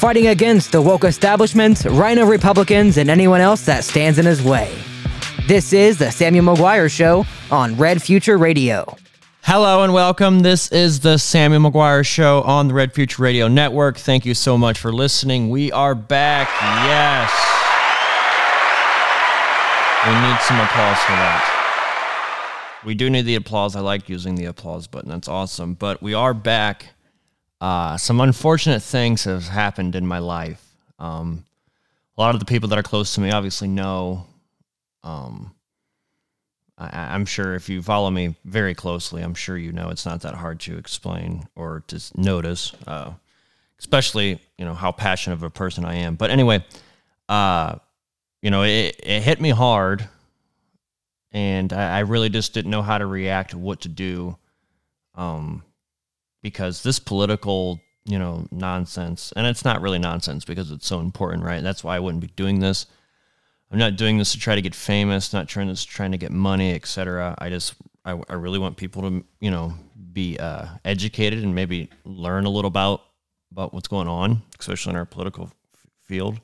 fighting against the woke establishment, RINO Republicans, and anyone else that stands in his way. This is the Samuel McGuire Show on Red Future Radio. Hello and welcome. This is the Samuel McGuire Show on the Red Future Radio Network. Thank you so much for listening. We are back. Yes. We need some applause for that. We do need the applause. I like using the applause button. That's awesome. But we are back. Uh, some unfortunate things have happened in my life. Um, a lot of the people that are close to me obviously know. Um, I, am sure if you follow me very closely, I'm sure you know it's not that hard to explain or to notice, uh, especially you know how passionate of a person I am. But anyway, uh, you know it, it hit me hard, and I, I really just didn't know how to react, what to do, um, because this political you know nonsense, and it's not really nonsense because it's so important, right? That's why I wouldn't be doing this I'm not doing this to try to get famous, not trying to trying to get money, etc. I just I, I really want people to you know be uh, educated and maybe learn a little about about what's going on, especially in our political f- field.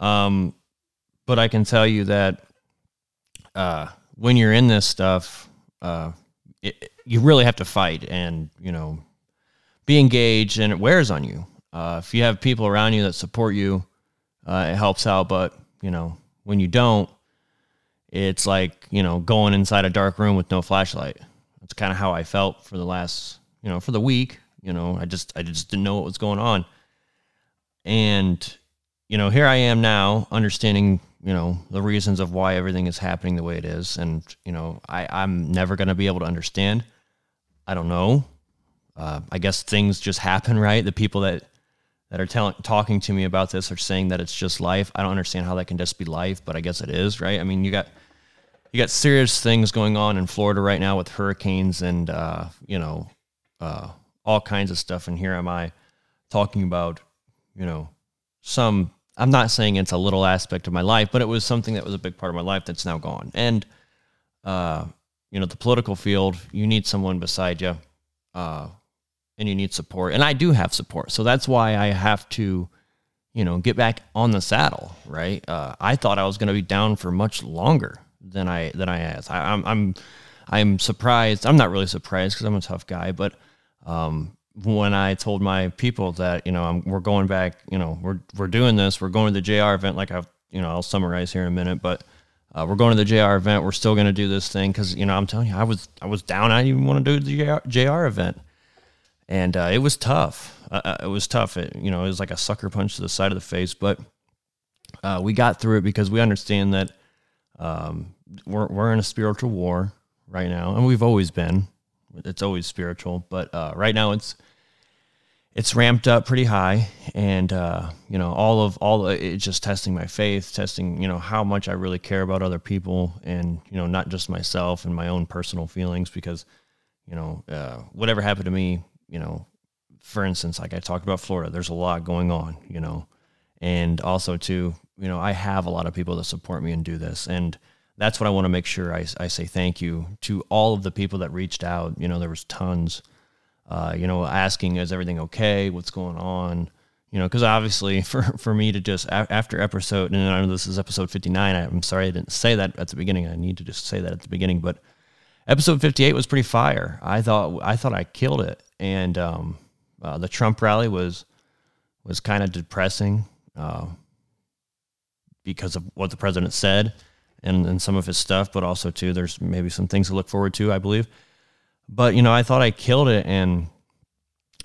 Um, but I can tell you that uh, when you're in this stuff, uh, it, you really have to fight and you know be engaged, and it wears on you. Uh, if you have people around you that support you, uh, it helps out. But you know, when you don't, it's like, you know, going inside a dark room with no flashlight. That's kind of how I felt for the last, you know, for the week. You know, I just I just didn't know what was going on. And, you know, here I am now understanding, you know, the reasons of why everything is happening the way it is. And, you know, I, I'm never gonna be able to understand. I don't know. Uh, I guess things just happen, right? The people that that are tell- talking to me about this are saying that it's just life. I don't understand how that can just be life, but I guess it is, right? I mean, you got you got serious things going on in Florida right now with hurricanes and uh, you know uh, all kinds of stuff, and here am I talking about you know some. I'm not saying it's a little aspect of my life, but it was something that was a big part of my life that's now gone. And uh, you know, the political field, you need someone beside you. Uh, and you need support. And I do have support. So that's why I have to, you know, get back on the saddle, right? Uh, I thought I was going to be down for much longer than I than I has. I, am I'm, I'm I'm surprised. I'm not really surprised because I'm a tough guy, but um, when I told my people that you know I'm, we're going back, you know, we're we're doing this, we're going to the JR event. Like I've you know I'll summarize here in a minute, but. Uh, we're going to the JR event. We're still going to do this thing because you know I'm telling you, I was I was down. I didn't even want to do the JR, JR event, and uh, it was tough. Uh, uh, it was tough. It, you know, it was like a sucker punch to the side of the face, but uh, we got through it because we understand that um, we're we're in a spiritual war right now, and we've always been. It's always spiritual, but uh, right now it's it's ramped up pretty high, and uh, you know, all of all it's just testing my faith, testing you know how much I really care about other people, and you know, not just myself and my own personal feelings, because you know, whatever happened to me you know, for instance, like I talked about Florida, there's a lot going on, you know, and also too, you know, I have a lot of people that support me and do this. And that's what I want to make sure I, I say thank you to all of the people that reached out. You know, there was tons, uh, you know, asking, is everything okay? What's going on? You know, because obviously for, for me to just after episode, and I know this is episode 59, I'm sorry I didn't say that at the beginning. I need to just say that at the beginning, but episode 58 was pretty fire. I thought, I thought I killed it and um, uh, the Trump rally was was kind of depressing uh, because of what the president said and, and some of his stuff, but also too there's maybe some things to look forward to, I believe. But you know, I thought I killed it, and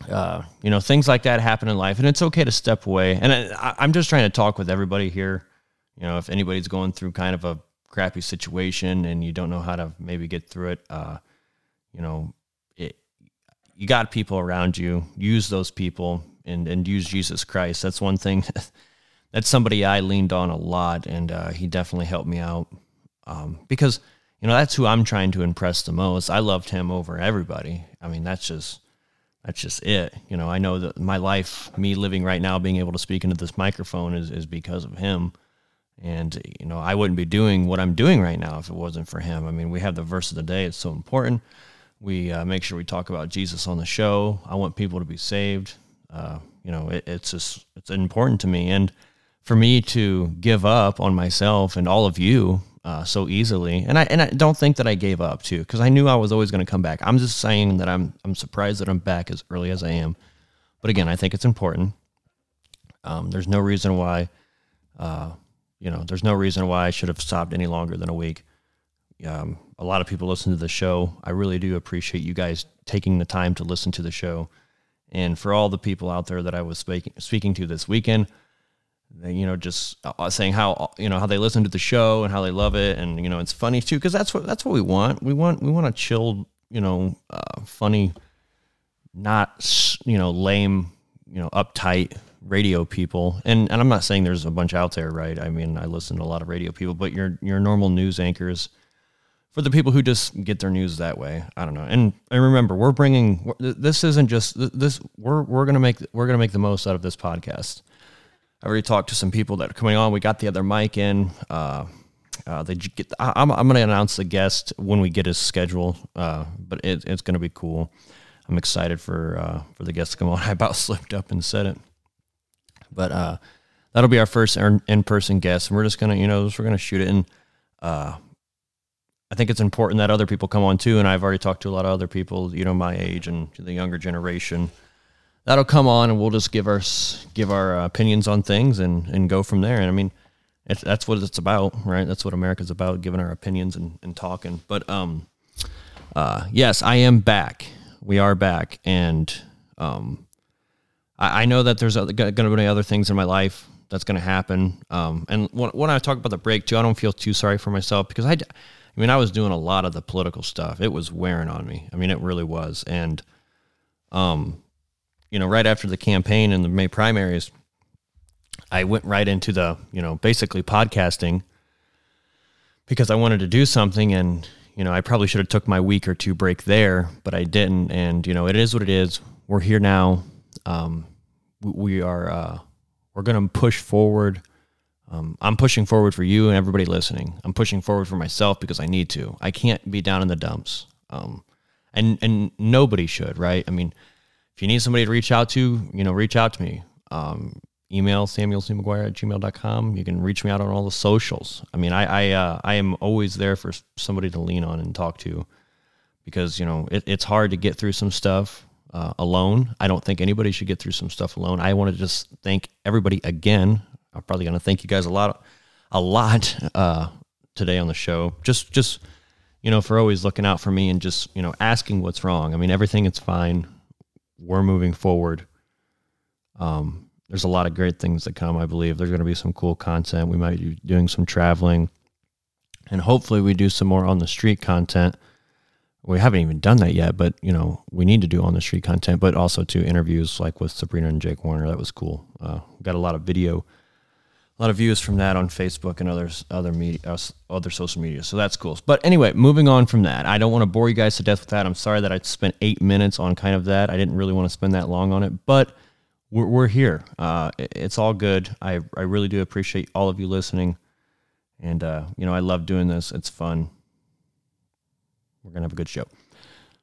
uh, you know, things like that happen in life, and it's okay to step away. And I, I'm just trying to talk with everybody here. You know, if anybody's going through kind of a crappy situation and you don't know how to maybe get through it, uh, you know, you got people around you. Use those people and and use Jesus Christ. That's one thing. that's somebody I leaned on a lot, and uh, he definitely helped me out um, because you know that's who I'm trying to impress the most. I loved him over everybody. I mean, that's just that's just it. You know, I know that my life, me living right now, being able to speak into this microphone is is because of him. And you know, I wouldn't be doing what I'm doing right now if it wasn't for him. I mean, we have the verse of the day; it's so important. We uh, make sure we talk about Jesus on the show. I want people to be saved. Uh, you know, it, it's just it's important to me, and for me to give up on myself and all of you uh, so easily, and I and I don't think that I gave up too, because I knew I was always going to come back. I'm just saying that I'm I'm surprised that I'm back as early as I am, but again, I think it's important. Um, there's no reason why, uh, you know, there's no reason why I should have stopped any longer than a week. Um, a lot of people listen to the show. I really do appreciate you guys taking the time to listen to the show. And for all the people out there that I was speaking speaking to this weekend, you know, just uh, saying how you know how they listen to the show and how they love it, and you know, it's funny too because that's what that's what we want. We want we want a chill, you know, uh, funny, not you know lame, you know, uptight radio people. And and I'm not saying there's a bunch out there, right? I mean, I listen to a lot of radio people, but your your normal news anchors for the people who just get their news that way. I don't know. And and remember, we're bringing this isn't just this. We're we're gonna make we're gonna make the most out of this podcast. I already talked to some people that are coming on. We got the other mic in. Uh, uh, they get. I, am I'm gonna announce the guest when we get his schedule. Uh, but it, it's gonna be cool. I'm excited for uh, for the guest to come on. I about slipped up and said it, but uh, that'll be our first in person guest, and we're just gonna you know we're gonna shoot it and. Uh, I think it's important that other people come on too. And I've already talked to a lot of other people, you know, my age and the younger generation. That'll come on, and we'll just give our give our uh, opinions on things and and go from there. And I mean, that's what it's about, right? That's what America's about, giving our opinions and, and talking. But um, uh, yes, I am back. We are back, and um, I, I know that there's going to be other things in my life that's going to happen. Um, and when, when I talk about the break too, I don't feel too sorry for myself because I I mean, I was doing a lot of the political stuff. It was wearing on me. I mean, it really was. And, um, you know, right after the campaign and the May primaries, I went right into the, you know, basically podcasting because I wanted to do something and, you know, I probably should have took my week or two break there, but I didn't. And, you know, it is what it is. We're here now. Um, we are, uh, we're going to push forward um, I'm pushing forward for you and everybody listening. I'm pushing forward for myself because I need to. I can't be down in the dumps. Um, and and nobody should, right? I mean, if you need somebody to reach out to, you know, reach out to me. Um, email Samuel C. McGuire at gmail.com. You can reach me out on all the socials. I mean, I I, uh, I am always there for somebody to lean on and talk to because, you know, it, it's hard to get through some stuff uh, alone. I don't think anybody should get through some stuff alone. I want to just thank everybody again I'm probably going to thank you guys a lot, a lot uh, today on the show. Just, just you know, for always looking out for me and just you know asking what's wrong. I mean, everything is fine. We're moving forward. Um, there's a lot of great things that come. I believe there's going to be some cool content. We might be doing some traveling, and hopefully, we do some more on the street content. We haven't even done that yet, but you know, we need to do on the street content, but also to interviews like with Sabrina and Jake Warner. That was cool. Uh, got a lot of video lot of views from that on Facebook and others, other media, uh, other social media. So that's cool. But anyway, moving on from that, I don't want to bore you guys to death with that. I'm sorry that I spent eight minutes on kind of that. I didn't really want to spend that long on it, but we're, we're here. Uh, it's all good. I, I really do appreciate all of you listening. And, uh, you know, I love doing this. It's fun. We're going to have a good show.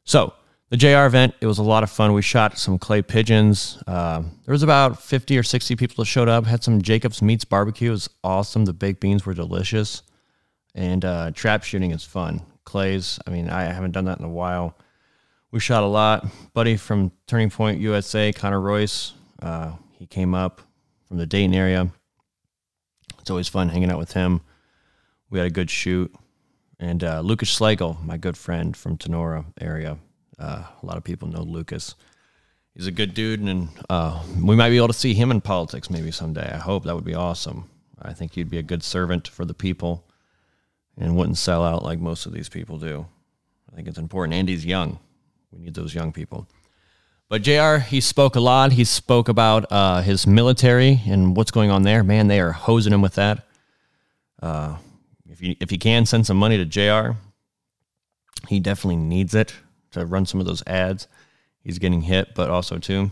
So, the JR event, it was a lot of fun. We shot some clay pigeons. Uh, there was about 50 or 60 people that showed up. Had some Jacob's Meats barbecue. It was awesome. The baked beans were delicious. And uh, trap shooting is fun. Clays, I mean, I haven't done that in a while. We shot a lot. Buddy from Turning Point USA, Connor Royce, uh, he came up from the Dayton area. It's always fun hanging out with him. We had a good shoot. And uh, Lucas Schlegel, my good friend from Tenora area, uh, a lot of people know Lucas. He's a good dude, and uh, we might be able to see him in politics maybe someday. I hope that would be awesome. I think he'd be a good servant for the people and wouldn't sell out like most of these people do. I think it's important. And he's young. We need those young people. But JR, he spoke a lot. He spoke about uh, his military and what's going on there. Man, they are hosing him with that. Uh, if you if you can send some money to JR, he definitely needs it to run some of those ads. He's getting hit, but also too,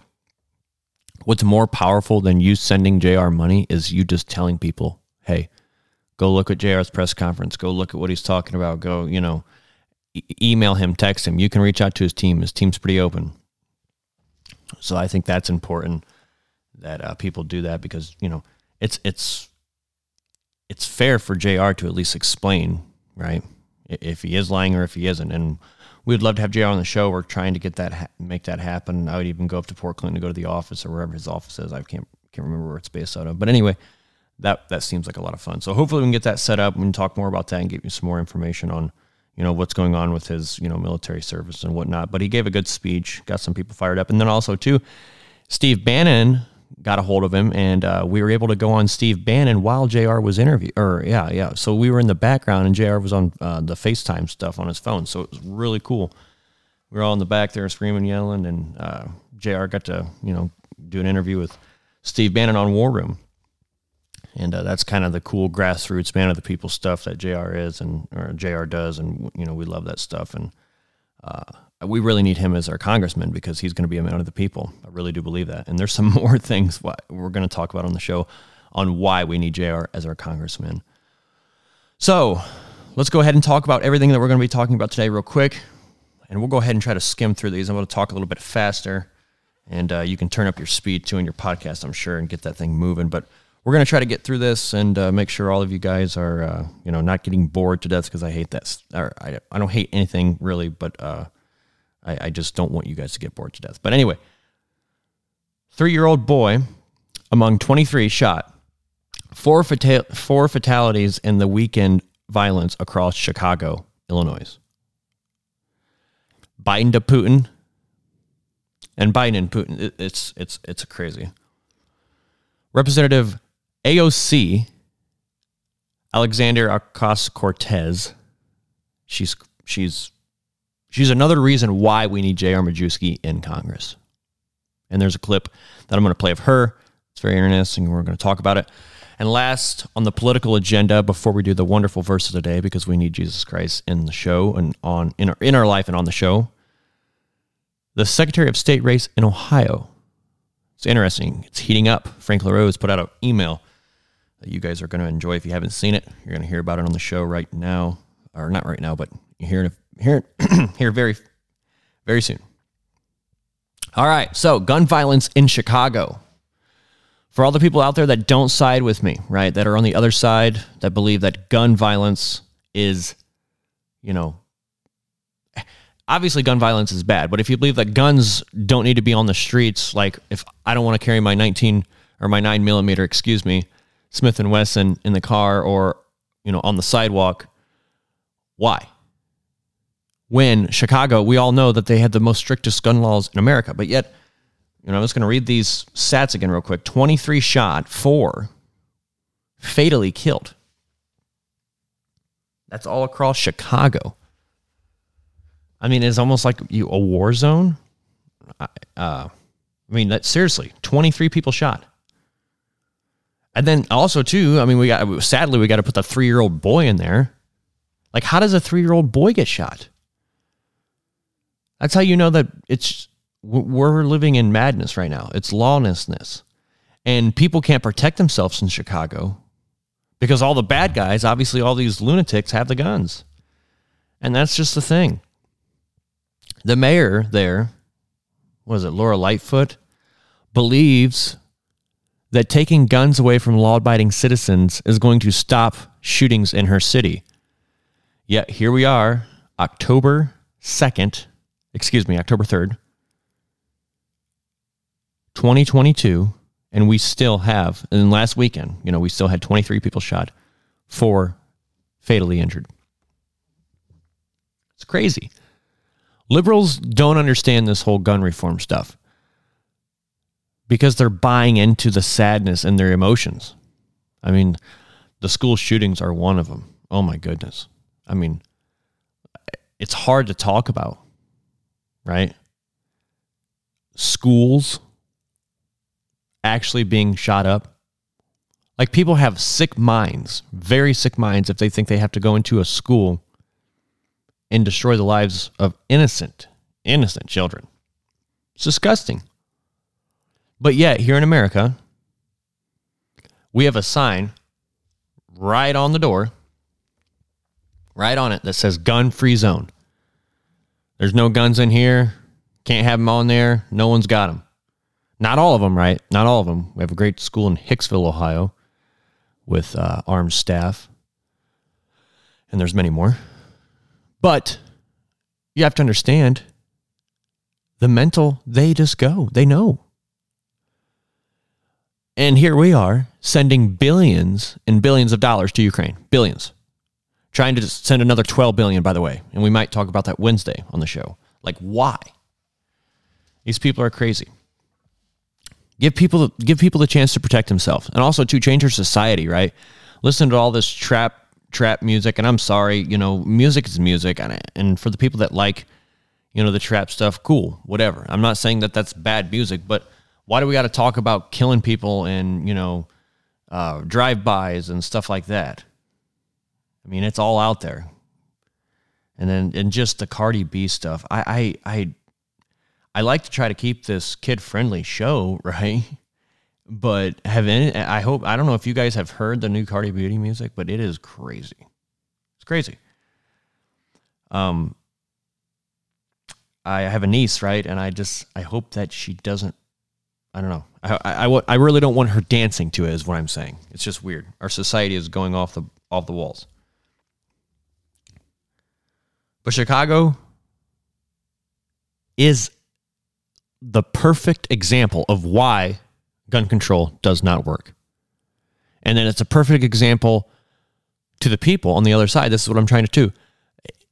what's more powerful than you sending JR money is you just telling people, hey, go look at JR's press conference, go look at what he's talking about, go, you know, e- email him, text him. You can reach out to his team. His team's pretty open. So I think that's important. that uh, people do that because you know it's it's it's fair for Jr. to at least explain right if he is lying or if he isn't, and we'd love to have Jr. on the show. We're trying to get that ha- make that happen. I would even go up to Port Clinton to go to the office or wherever his office is. I can't can't remember where it's based out of, but anyway. That, that seems like a lot of fun. So hopefully we can get that set up. and talk more about that and give you some more information on you know what's going on with his you know military service and whatnot. But he gave a good speech, got some people fired up, and then also too, Steve Bannon got a hold of him, and uh, we were able to go on Steve Bannon while Jr. was interview or yeah yeah. So we were in the background, and Jr. was on uh, the FaceTime stuff on his phone, so it was really cool. We were all in the back there screaming, yelling, and uh, Jr. got to you know do an interview with Steve Bannon on War Room and uh, that's kind of the cool grassroots man of the people stuff that Jr. is and or Jr. does, and you know we love that stuff, and uh, we really need him as our congressman because he's going to be a man of the people. I really do believe that, and there's some more things we're going to talk about on the show on why we need Jr. as our congressman. So let's go ahead and talk about everything that we're going to be talking about today, real quick, and we'll go ahead and try to skim through these. I'm going to talk a little bit faster, and uh, you can turn up your speed too in your podcast, I'm sure, and get that thing moving, but we're going to try to get through this and uh, make sure all of you guys are, uh, you know, not getting bored to death because I hate that. Or I, I don't hate anything really, but uh, I, I just don't want you guys to get bored to death. But anyway, three year old boy among 23 shot, four, fatal- four fatalities in the weekend violence across Chicago, Illinois. Biden to Putin, and Biden and Putin, it, it's it's it's crazy. Representative AOC, Alexander Ocasio Cortez, she's she's she's another reason why we need J.R. Majewski in Congress. And there's a clip that I'm going to play of her. It's very interesting. We're going to talk about it. And last on the political agenda, before we do the wonderful verse of the day, because we need Jesus Christ in the show and on in our in our life and on the show, the Secretary of State race in Ohio. It's interesting. It's heating up. Frank LaRose put out an email that you guys are going to enjoy. If you haven't seen it, you're going to hear about it on the show right now, or not right now, but you hear it hear it here very very soon. All right, so gun violence in Chicago. For all the people out there that don't side with me, right, that are on the other side, that believe that gun violence is, you know, obviously gun violence is bad, but if you believe that guns don't need to be on the streets, like if I don't want to carry my 19 or my 9 millimeter, excuse me, Smith and Wesson in the car or you know on the sidewalk. Why? When Chicago, we all know that they had the most strictest gun laws in America, but yet, you know, I'm just going to read these stats again real quick. 23 shot, four fatally killed. That's all across Chicago. I mean, it's almost like you a war zone. Uh, I mean, that seriously, 23 people shot. And then also too, I mean, we got sadly we got to put the three year old boy in there. Like, how does a three year old boy get shot? That's how you know that it's we're living in madness right now. It's lawlessness, and people can't protect themselves in Chicago because all the bad guys, obviously, all these lunatics have the guns, and that's just the thing. The mayor there, was it Laura Lightfoot, believes that taking guns away from law abiding citizens is going to stop shootings in her city. Yet here we are, October 2nd, excuse me, October 3rd, 2022, and we still have, and last weekend, you know, we still had 23 people shot, four fatally injured. It's crazy. Liberals don't understand this whole gun reform stuff because they're buying into the sadness and their emotions. I mean, the school shootings are one of them. Oh my goodness. I mean, it's hard to talk about, right? Schools actually being shot up. Like people have sick minds, very sick minds, if they think they have to go into a school and destroy the lives of innocent, innocent children. It's disgusting. But yet, here in America, we have a sign right on the door, right on it, that says gun free zone. There's no guns in here. Can't have them on there. No one's got them. Not all of them, right? Not all of them. We have a great school in Hicksville, Ohio, with uh, armed staff, and there's many more. But you have to understand the mental, they just go. They know. And here we are sending billions and billions of dollars to Ukraine. Billions. Trying to send another 12 billion, by the way. And we might talk about that Wednesday on the show. Like, why? These people are crazy. Give people give people the chance to protect themselves. And also to change our society, right? Listen to all this trap trap music. And I'm sorry, you know, music is music. And, and for the people that like, you know, the trap stuff, cool, whatever. I'm not saying that that's bad music, but why do we got to talk about killing people and you know uh, drive-bys and stuff like that? I mean, it's all out there. And then and just the Cardi B stuff. I I I, I like to try to keep this kid-friendly show, right? But have any? I hope I don't know if you guys have heard the new Cardi Beauty music, but it is crazy. It's crazy. Um, I have a niece, right? And I just I hope that she doesn't I don't know. I, I, I, really don't want her dancing to it. Is what I'm saying. It's just weird. Our society is going off the off the walls. But Chicago is the perfect example of why gun control does not work. And then it's a perfect example to the people on the other side. This is what I'm trying to do.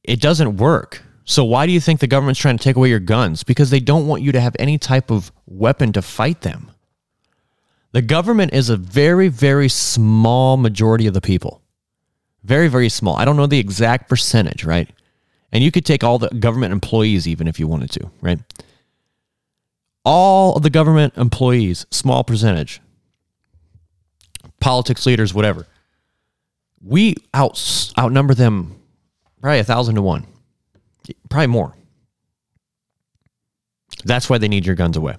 It doesn't work. So why do you think the government's trying to take away your guns? Because they don't want you to have any type of weapon to fight them. The government is a very, very small majority of the people. Very, very small. I don't know the exact percentage, right? And you could take all the government employees even if you wanted to, right? All of the government employees, small percentage, politics leaders, whatever. We out outnumber them probably a thousand to one. Probably more. That's why they need your guns away.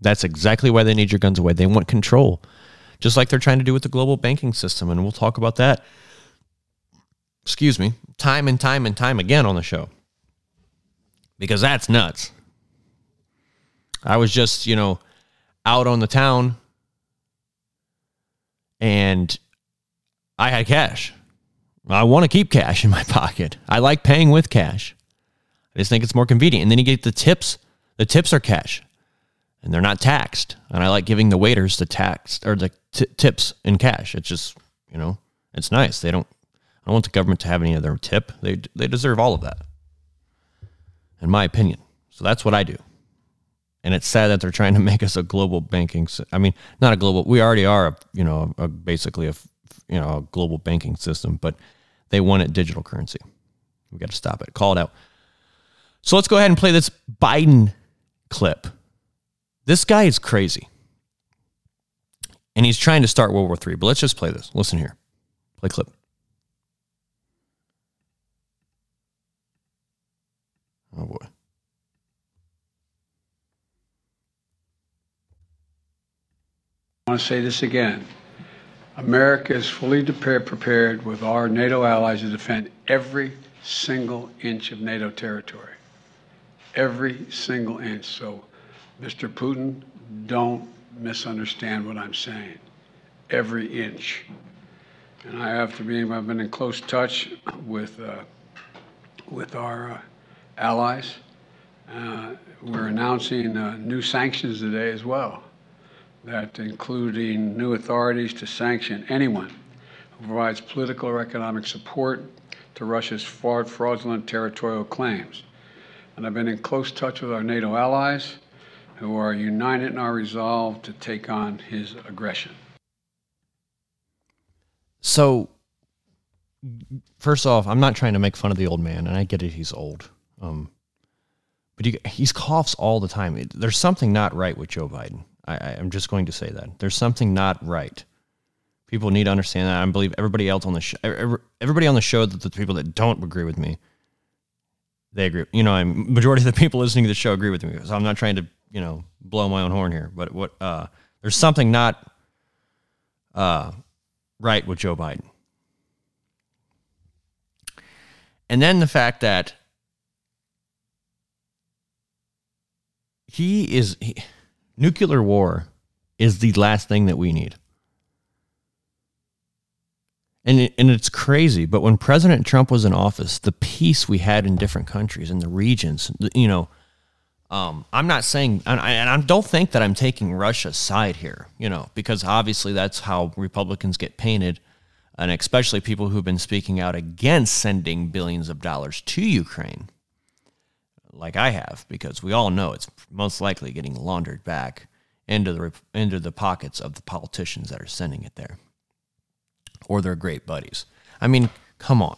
That's exactly why they need your guns away. They want control, just like they're trying to do with the global banking system. And we'll talk about that, excuse me, time and time and time again on the show. Because that's nuts. I was just, you know, out on the town and I had cash. I want to keep cash in my pocket. I like paying with cash. I just think it's more convenient. And then you get the tips. The tips are cash and they're not taxed. And I like giving the waiters the tax or the t- tips in cash. It's just, you know, it's nice. They don't, I don't want the government to have any of their tip. They, they deserve all of that, in my opinion. So that's what I do. And it's sad that they're trying to make us a global banking. I mean, not a global. We already are, a, you know, a, basically a, you know, a global banking system, but they want it digital currency. We got to stop it. Call it out. So let's go ahead and play this Biden clip. This guy is crazy. And he's trying to start World War III. But let's just play this. Listen here. Play clip. Oh boy. I want to say this again. America is fully prepared with our NATO allies to defend every single inch of NATO territory every single inch. So, Mr. Putin, don't misunderstand what I'm saying. Every inch. And I have to be, I've been in close touch with, uh, with our uh, allies. Uh, we're announcing uh, new sanctions today as well, that including new authorities to sanction anyone who provides political or economic support to Russia's fraudulent territorial claims and I've been in close touch with our NATO allies who are united in our resolve to take on his aggression. So, first off, I'm not trying to make fun of the old man, and I get it, he's old. Um, but he, he coughs all the time. There's something not right with Joe Biden. I, I'm just going to say that. There's something not right. People need to understand that. I believe everybody else on the show, everybody on the show, that the people that don't agree with me, they agree. You know, I'm majority of the people listening to the show agree with me. So I'm not trying to, you know, blow my own horn here, but what uh, there's something not uh, right with Joe Biden. And then the fact that he is he, Nuclear war is the last thing that we need. And and it's crazy, but when President Trump was in office, the peace we had in different countries in the regions, you know, um, I'm not saying, and I, and I don't think that I'm taking Russia's side here, you know, because obviously that's how Republicans get painted, and especially people who've been speaking out against sending billions of dollars to Ukraine, like I have, because we all know it's most likely getting laundered back into the into the pockets of the politicians that are sending it there or their great buddies. I mean, come on.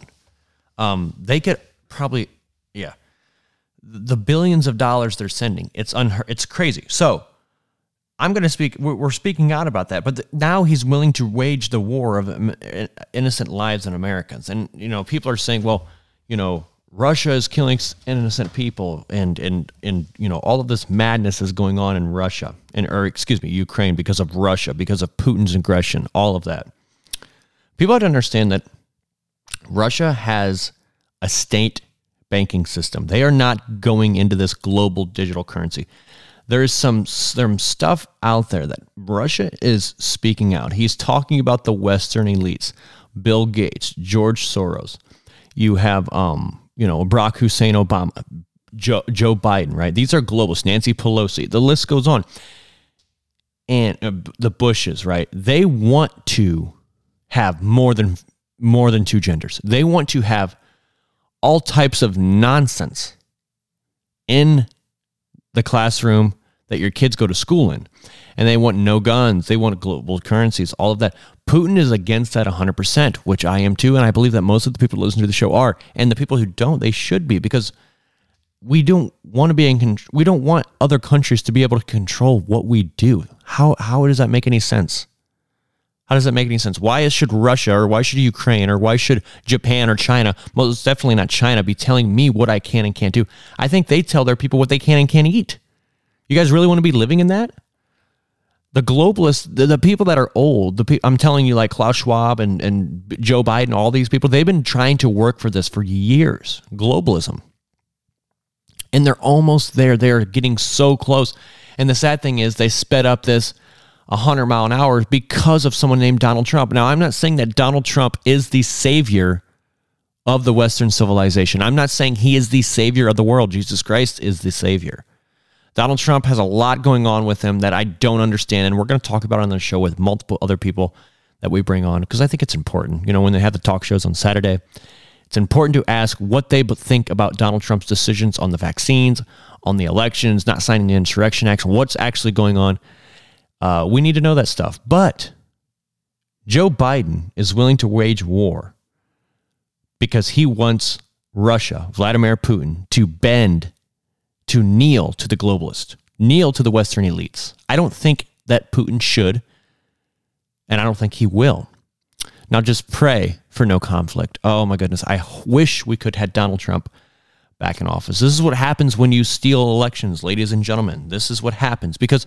Um, they get probably, yeah, the billions of dollars they're sending. It's unheard. It's crazy. So I'm going to speak. We're, speaking out about that. But the, now he's willing to wage the war of innocent lives and Americans. And you know, people are saying, well, you know, Russia is killing innocent people, and and and you know, all of this madness is going on in Russia, and or excuse me, Ukraine because of Russia, because of Putin's aggression, all of that people have to understand that Russia has a state banking system. They are not going into this global digital currency. There is some some stuff out there that Russia is speaking out. He's talking about the Western elites, Bill Gates, George Soros. You have um, you know, Barack Hussein Obama, Joe, Joe Biden, right? These are globalists. Nancy Pelosi. The list goes on. And uh, the Bushes, right? They want to have more than more than two genders. They want to have all types of nonsense in the classroom that your kids go to school in. And they want no guns, they want global currencies, all of that. Putin is against that 100%, which I am too. And I believe that most of the people who listen to the show are. And the people who don't, they should be because we don't want to be in control. We don't want other countries to be able to control what we do. How, how does that make any sense? How does that make any sense? Why should Russia or why should Ukraine or why should Japan or China, most definitely not China, be telling me what I can and can't do? I think they tell their people what they can and can't eat. You guys really want to be living in that? The globalists, the, the people that are old, the pe- I'm telling you, like Klaus Schwab and, and Joe Biden, all these people, they've been trying to work for this for years. Globalism. And they're almost there. They're getting so close. And the sad thing is, they sped up this 100 mile an hour because of someone named Donald Trump. Now, I'm not saying that Donald Trump is the savior of the Western civilization. I'm not saying he is the savior of the world. Jesus Christ is the savior. Donald Trump has a lot going on with him that I don't understand. And we're going to talk about on the show with multiple other people that we bring on because I think it's important. You know, when they have the talk shows on Saturday, it's important to ask what they think about Donald Trump's decisions on the vaccines, on the elections, not signing the Insurrection Act, what's actually going on. Uh, we need to know that stuff. But Joe Biden is willing to wage war because he wants Russia, Vladimir Putin, to bend, to kneel to the globalist, kneel to the Western elites. I don't think that Putin should, and I don't think he will. Now just pray for no conflict. Oh my goodness. I wish we could have Donald Trump back in office. This is what happens when you steal elections, ladies and gentlemen. This is what happens because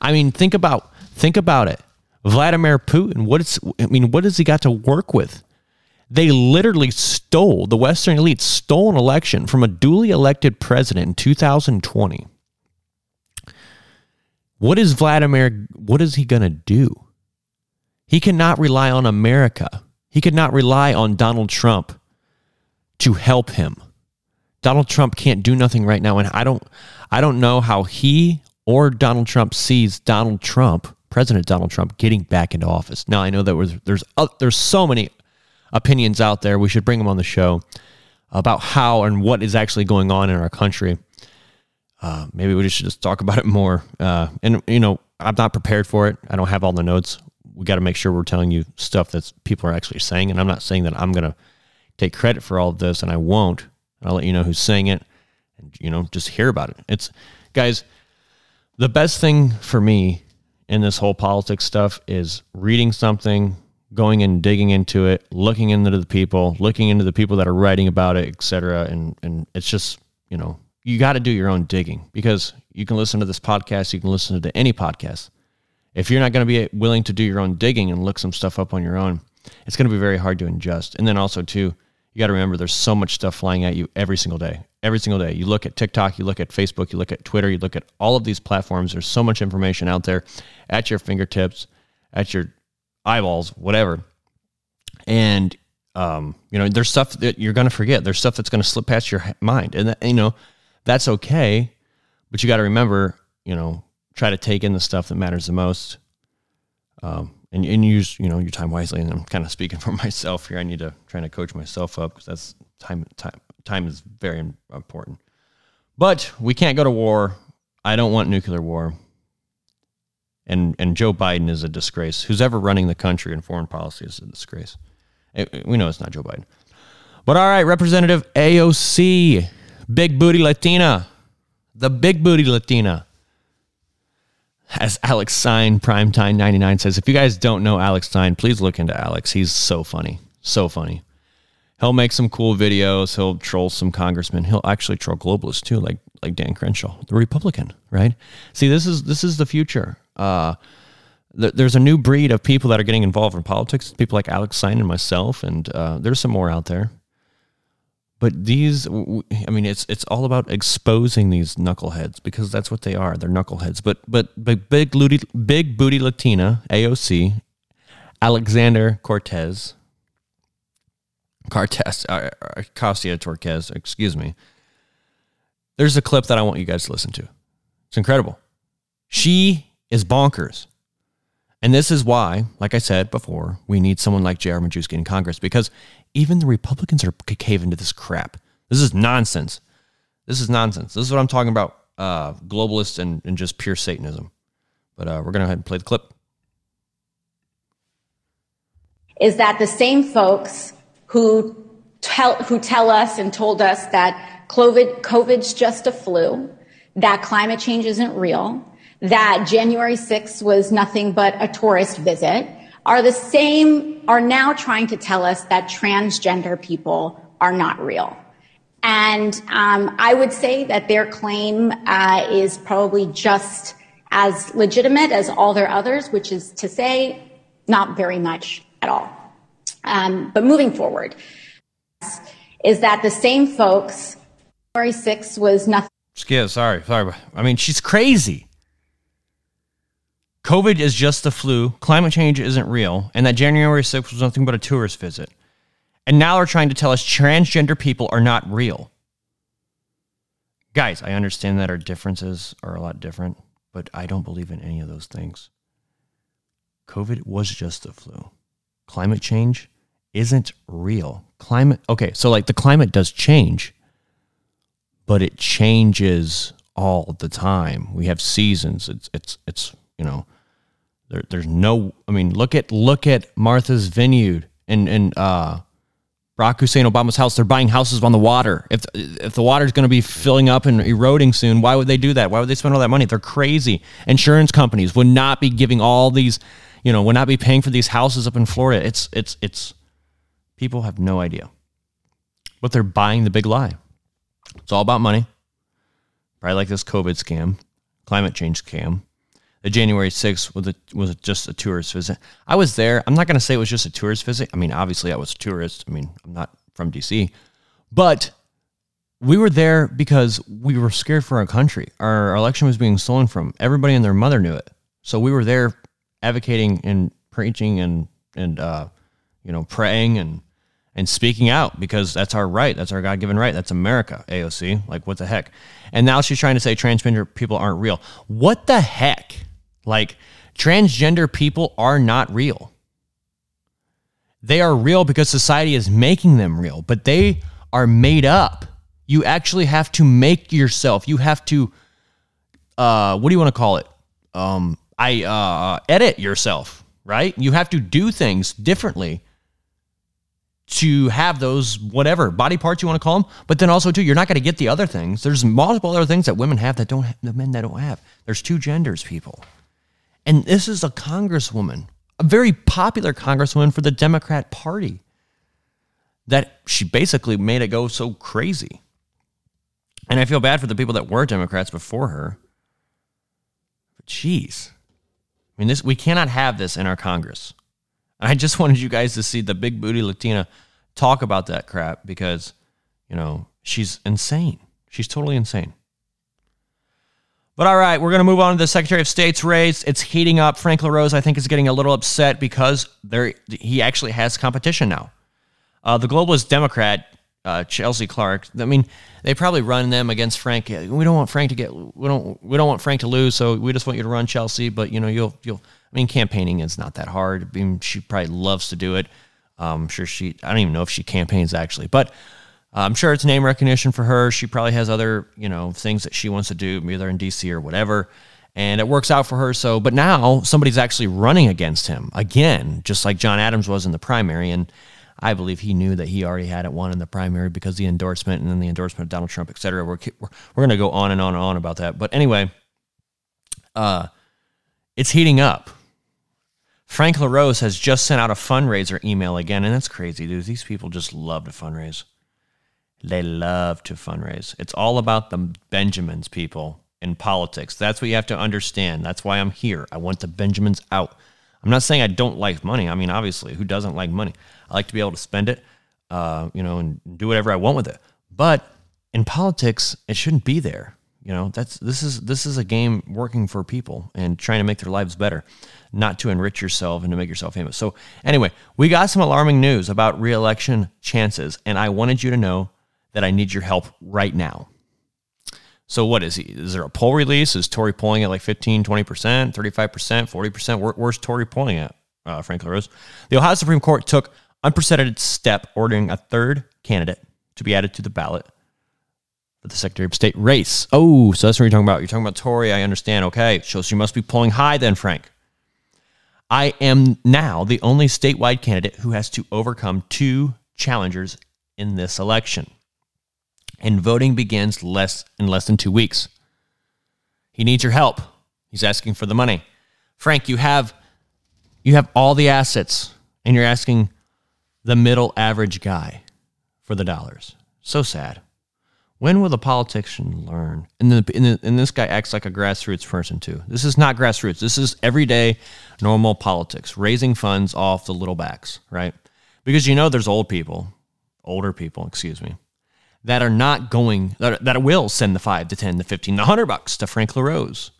I mean, think about think about it. Vladimir Putin, what is I mean, what has he got to work with? They literally stole the Western elite stole an election from a duly elected president in 2020. What is Vladimir what is he going to do? He cannot rely on America. He could not rely on Donald Trump to help him. Donald Trump can't do nothing right now and I don't I don't know how he or Donald Trump sees Donald Trump, President Donald Trump, getting back into office. Now I know that there's there's uh, there's so many opinions out there. We should bring them on the show about how and what is actually going on in our country. Uh, maybe we just should just talk about it more. Uh, and you know, I'm not prepared for it. I don't have all the notes. We got to make sure we're telling you stuff that people are actually saying. And I'm not saying that I'm going to take credit for all of this, and I won't. I'll let you know who's saying it, and you know, just hear about it. It's guys the best thing for me in this whole politics stuff is reading something, going and digging into it, looking into the people, looking into the people that are writing about it, etc. And and it's just you know you got to do your own digging because you can listen to this podcast, you can listen to any podcast. If you're not going to be willing to do your own digging and look some stuff up on your own, it's going to be very hard to ingest. And then also too, you got to remember there's so much stuff flying at you every single day. Every single day. You look at TikTok, you look at Facebook, you look at Twitter, you look at all of these platforms. There's so much information out there at your fingertips, at your eyeballs, whatever. And um, you know, there's stuff that you're going to forget. There's stuff that's going to slip past your mind, and that, you know, that's okay. But you got to remember, you know, try to take in the stuff that matters the most. Um, and, and use you know your time wisely. And I'm kind of speaking for myself here. I need to try to coach myself up because that's time. Time time is very important. But we can't go to war. I don't want nuclear war. And and Joe Biden is a disgrace. Who's ever running the country in foreign policy is a disgrace. It, we know it's not Joe Biden. But all right, Representative AOC, big booty Latina, the big booty Latina as Alex Stein, Primetime 99 says, if you guys don't know Alex Stein, please look into Alex. He's so funny. So funny. He'll make some cool videos. He'll troll some congressmen. He'll actually troll globalists too, like like Dan Crenshaw, the Republican, right? See, this is this is the future. Uh, th- there's a new breed of people that are getting involved in politics. People like Alex Stein and myself, and uh, there's some more out there. But these, I mean, it's it's all about exposing these knuckleheads because that's what they are. They're knuckleheads. But but but big booty, big booty Latina AOC, Alexander Cortez, Cortez, uh, Casia Torquez, excuse me. There's a clip that I want you guys to listen to. It's incredible. She is bonkers. And this is why, like I said before, we need someone like J.R. Majewski in Congress because even the Republicans are caving to this crap. This is nonsense. This is nonsense. This is what I'm talking about uh, globalists and, and just pure Satanism. But uh, we're going to go ahead and play the clip. Is that the same folks who tell, who tell us and told us that COVID, COVID's just a flu, that climate change isn't real, that January 6th was nothing but a tourist visit, are the same, are now trying to tell us that transgender people are not real. And um, I would say that their claim uh, is probably just as legitimate as all their others, which is to say, not very much at all. Um, but moving forward, is that the same folks, January 6th was nothing. Skip, sorry, sorry. I mean, she's crazy. COVID is just the flu, climate change isn't real, and that January 6th was nothing but a tourist visit. And now they're trying to tell us transgender people are not real. Guys, I understand that our differences are a lot different, but I don't believe in any of those things. COVID was just the flu. Climate change isn't real. Climate, okay, so like the climate does change, but it changes all the time. We have seasons. It's, it's, it's, you know, there, there's no. I mean, look at look at Martha's Vineyard and and uh, Barack Hussein Obama's house. They're buying houses on the water. If if the water's going to be filling up and eroding soon, why would they do that? Why would they spend all that money? They're crazy. Insurance companies would not be giving all these, you know, would not be paying for these houses up in Florida. It's it's it's. People have no idea, but they're buying the big lie. It's all about money. Probably like this COVID scam, climate change scam the January 6th was, a, was just a tourist visit. I was there. I'm not going to say it was just a tourist visit. I mean, obviously, I was a tourist. I mean, I'm not from DC, but we were there because we were scared for our country. Our election was being stolen from. Everybody and their mother knew it. So we were there advocating and preaching and, and, uh, you know, praying and, and speaking out because that's our right. That's our God given right. That's America, AOC. Like, what the heck? And now she's trying to say transgender people aren't real. What the heck? Like, transgender people are not real. They are real because society is making them real, but they are made up. You actually have to make yourself. You have to, uh, what do you want to call it? Um, I uh, edit yourself, right? You have to do things differently to have those whatever body parts you want to call them. But then also too, you're not going to get the other things. There's multiple other things that women have that don't have, the men that don't have. There's two genders, people. And this is a congresswoman, a very popular congresswoman for the Democrat Party, that she basically made it go so crazy. And I feel bad for the people that were Democrats before her. But jeez. I mean, this we cannot have this in our Congress. I just wanted you guys to see the big booty Latina talk about that crap because, you know, she's insane. She's totally insane. But all right, we're going to move on to the Secretary of State's race. It's heating up. Frank LaRose, I think, is getting a little upset because there he actually has competition now. Uh, the globalist Democrat, uh, Chelsea Clark. I mean, they probably run them against Frank. We don't want Frank to get. We don't. We don't want Frank to lose. So we just want you to run Chelsea. But you know, you'll. You'll. I mean, campaigning is not that hard. I mean, she probably loves to do it. Um, I'm sure she. I don't even know if she campaigns actually, but I'm sure it's name recognition for her. She probably has other, you know, things that she wants to do, either in DC or whatever. And it works out for her. So, but now somebody's actually running against him again, just like John Adams was in the primary. And I believe he knew that he already had it won in the primary because the endorsement and then the endorsement of Donald Trump, et cetera. We're, we're, we're going to go on and on and on about that. But anyway, uh, it's heating up. Frank LaRose has just sent out a fundraiser email again. And that's crazy, dude. These people just love to fundraise. They love to fundraise. It's all about the Benjamins, people, in politics. That's what you have to understand. That's why I'm here. I want the Benjamins out. I'm not saying I don't like money. I mean, obviously, who doesn't like money? I like to be able to spend it, uh, you know, and do whatever I want with it. But in politics, it shouldn't be there. You know, that's this is this is a game working for people and trying to make their lives better, not to enrich yourself and to make yourself famous. So anyway, we got some alarming news about reelection chances, and I wanted you to know that I need your help right now. So what is he? Is there a poll release? Is Tory pulling at like 15, 20%, 35%, 40%? Where, where's Tory pulling at, uh, Frank LaRose? The Ohio Supreme Court took unprecedented step ordering a third candidate to be added to the ballot for the Secretary of State race. Oh, so that's what you're talking about. You're talking about Tory. I understand. Okay. So she must be pulling high then, Frank. I am now the only statewide candidate who has to overcome two challengers in this election and voting begins less in less than two weeks. He needs your help. He's asking for the money. Frank, you have you have all the assets, and you're asking the middle average guy for the dollars. So sad. When will the politician learn? And, the, and, the, and this guy acts like a grassroots person too. This is not grassroots. This is everyday, normal politics, raising funds off the little backs, right? Because you know there's old people, older people, excuse me, that are not going that, that will send the 5 to 10 to 15 to 100 bucks to Frank LaRose.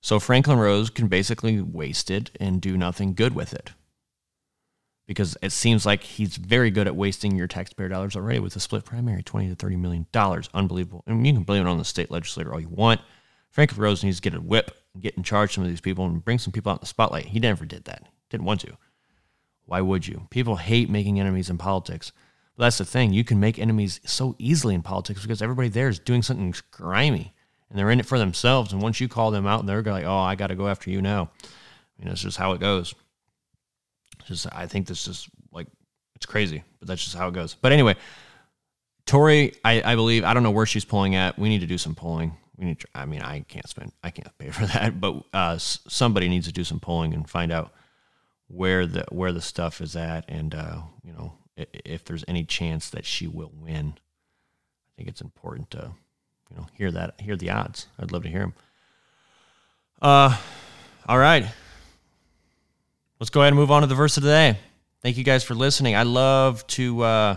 So Frank LaRose can basically waste it and do nothing good with it. Because it seems like he's very good at wasting your taxpayer dollars already with a split primary, 20 to 30 million dollars. Unbelievable. I mean, you can blame it on the state legislator all you want. Frank LaRose needs to get a whip get in charge of some of these people and bring some people out in the spotlight. He never did that. Didn't want to. Why would you? People hate making enemies in politics. But that's the thing. You can make enemies so easily in politics because everybody there is doing something grimy and they're in it for themselves. And once you call them out, they're like, oh, I got to go after you now. You know, it's just how it goes. It's just, I think this is like, it's crazy, but that's just how it goes. But anyway, Tory, I, I believe, I don't know where she's pulling at. We need to do some polling. We need, to, I mean, I can't spend, I can't pay for that, but uh, somebody needs to do some polling and find out where the where the stuff is at, and uh, you know, if there's any chance that she will win. I think it's important to, you know, hear that, hear the odds. I'd love to hear them. Uh, all right. Let's go ahead and move on to the verse of the day. Thank you guys for listening. I love to uh,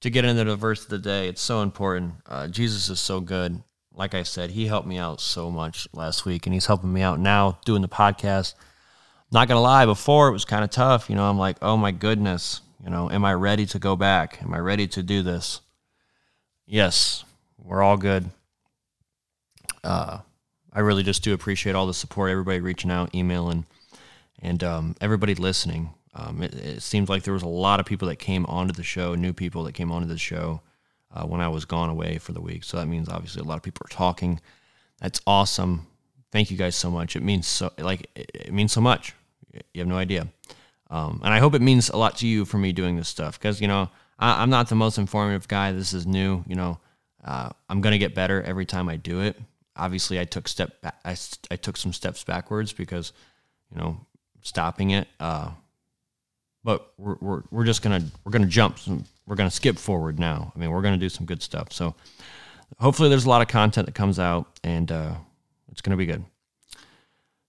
to get into the verse of the day. It's so important. Uh, Jesus is so good. Like I said, he helped me out so much last week, and he's helping me out now doing the podcast. Not gonna lie, before it was kind of tough. You know, I'm like, oh my goodness, you know, am I ready to go back? Am I ready to do this? Yes, we're all good. Uh, I really just do appreciate all the support, everybody reaching out, emailing, and um, everybody listening. Um, it, it seems like there was a lot of people that came onto the show, new people that came onto the show uh, when I was gone away for the week. So that means obviously a lot of people are talking. That's awesome. Thank you guys so much. It means so like it, it means so much. You have no idea. Um, and I hope it means a lot to you for me doing this stuff because, you know, I, am not the most informative guy. This is new. You know, uh, I'm going to get better every time I do it. Obviously, I took step back, I, I took some steps backwards because, you know, stopping it. Uh, but we're, we're, we're just to, we're to jump. Some, we're to skip forward now. I mean, we're to do some good stuff. So hopefully there's a lot of content that comes out and uh, it's to be good.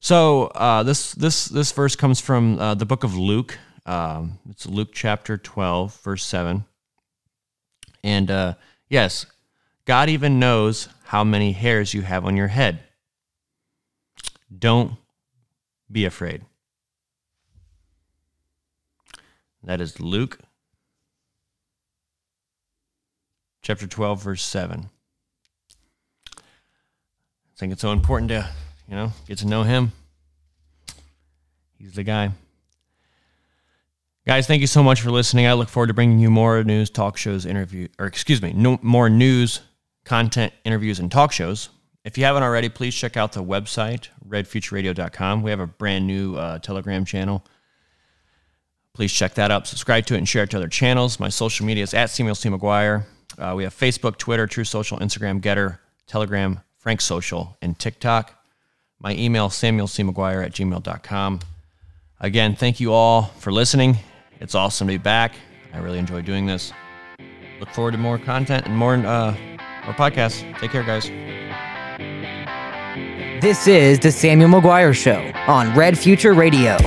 So uh, this this this verse comes from uh, the book of Luke, Um, it's Luke chapter 12, verse 7. And uh, yes, God even knows how many hairs you have on your head. Don't be afraid. That is Luke chapter 12, verse 7. I think it's so important to, you know, get to know him. He's the guy. Guys, thank you so much for listening. I look forward to bringing you more news, talk shows, interview, or excuse me, no, more news, content, interviews, and talk shows. If you haven't already, please check out the website, redfutureradio.com. We have a brand new uh, Telegram channel. Please check that out. Subscribe to it and share it to other channels. My social media is at Samuel C. McGuire. Uh, we have Facebook, Twitter, Truth Social, Instagram, Gettr, Telegram, Frank Social, and TikTok. My email, samuelcmcguire at gmail.com. Again, thank you all for listening. It's awesome to be back. I really enjoy doing this. Look forward to more content and more, uh, more podcasts. Take care, guys. This is the Samuel McGuire Show on Red Future Radio.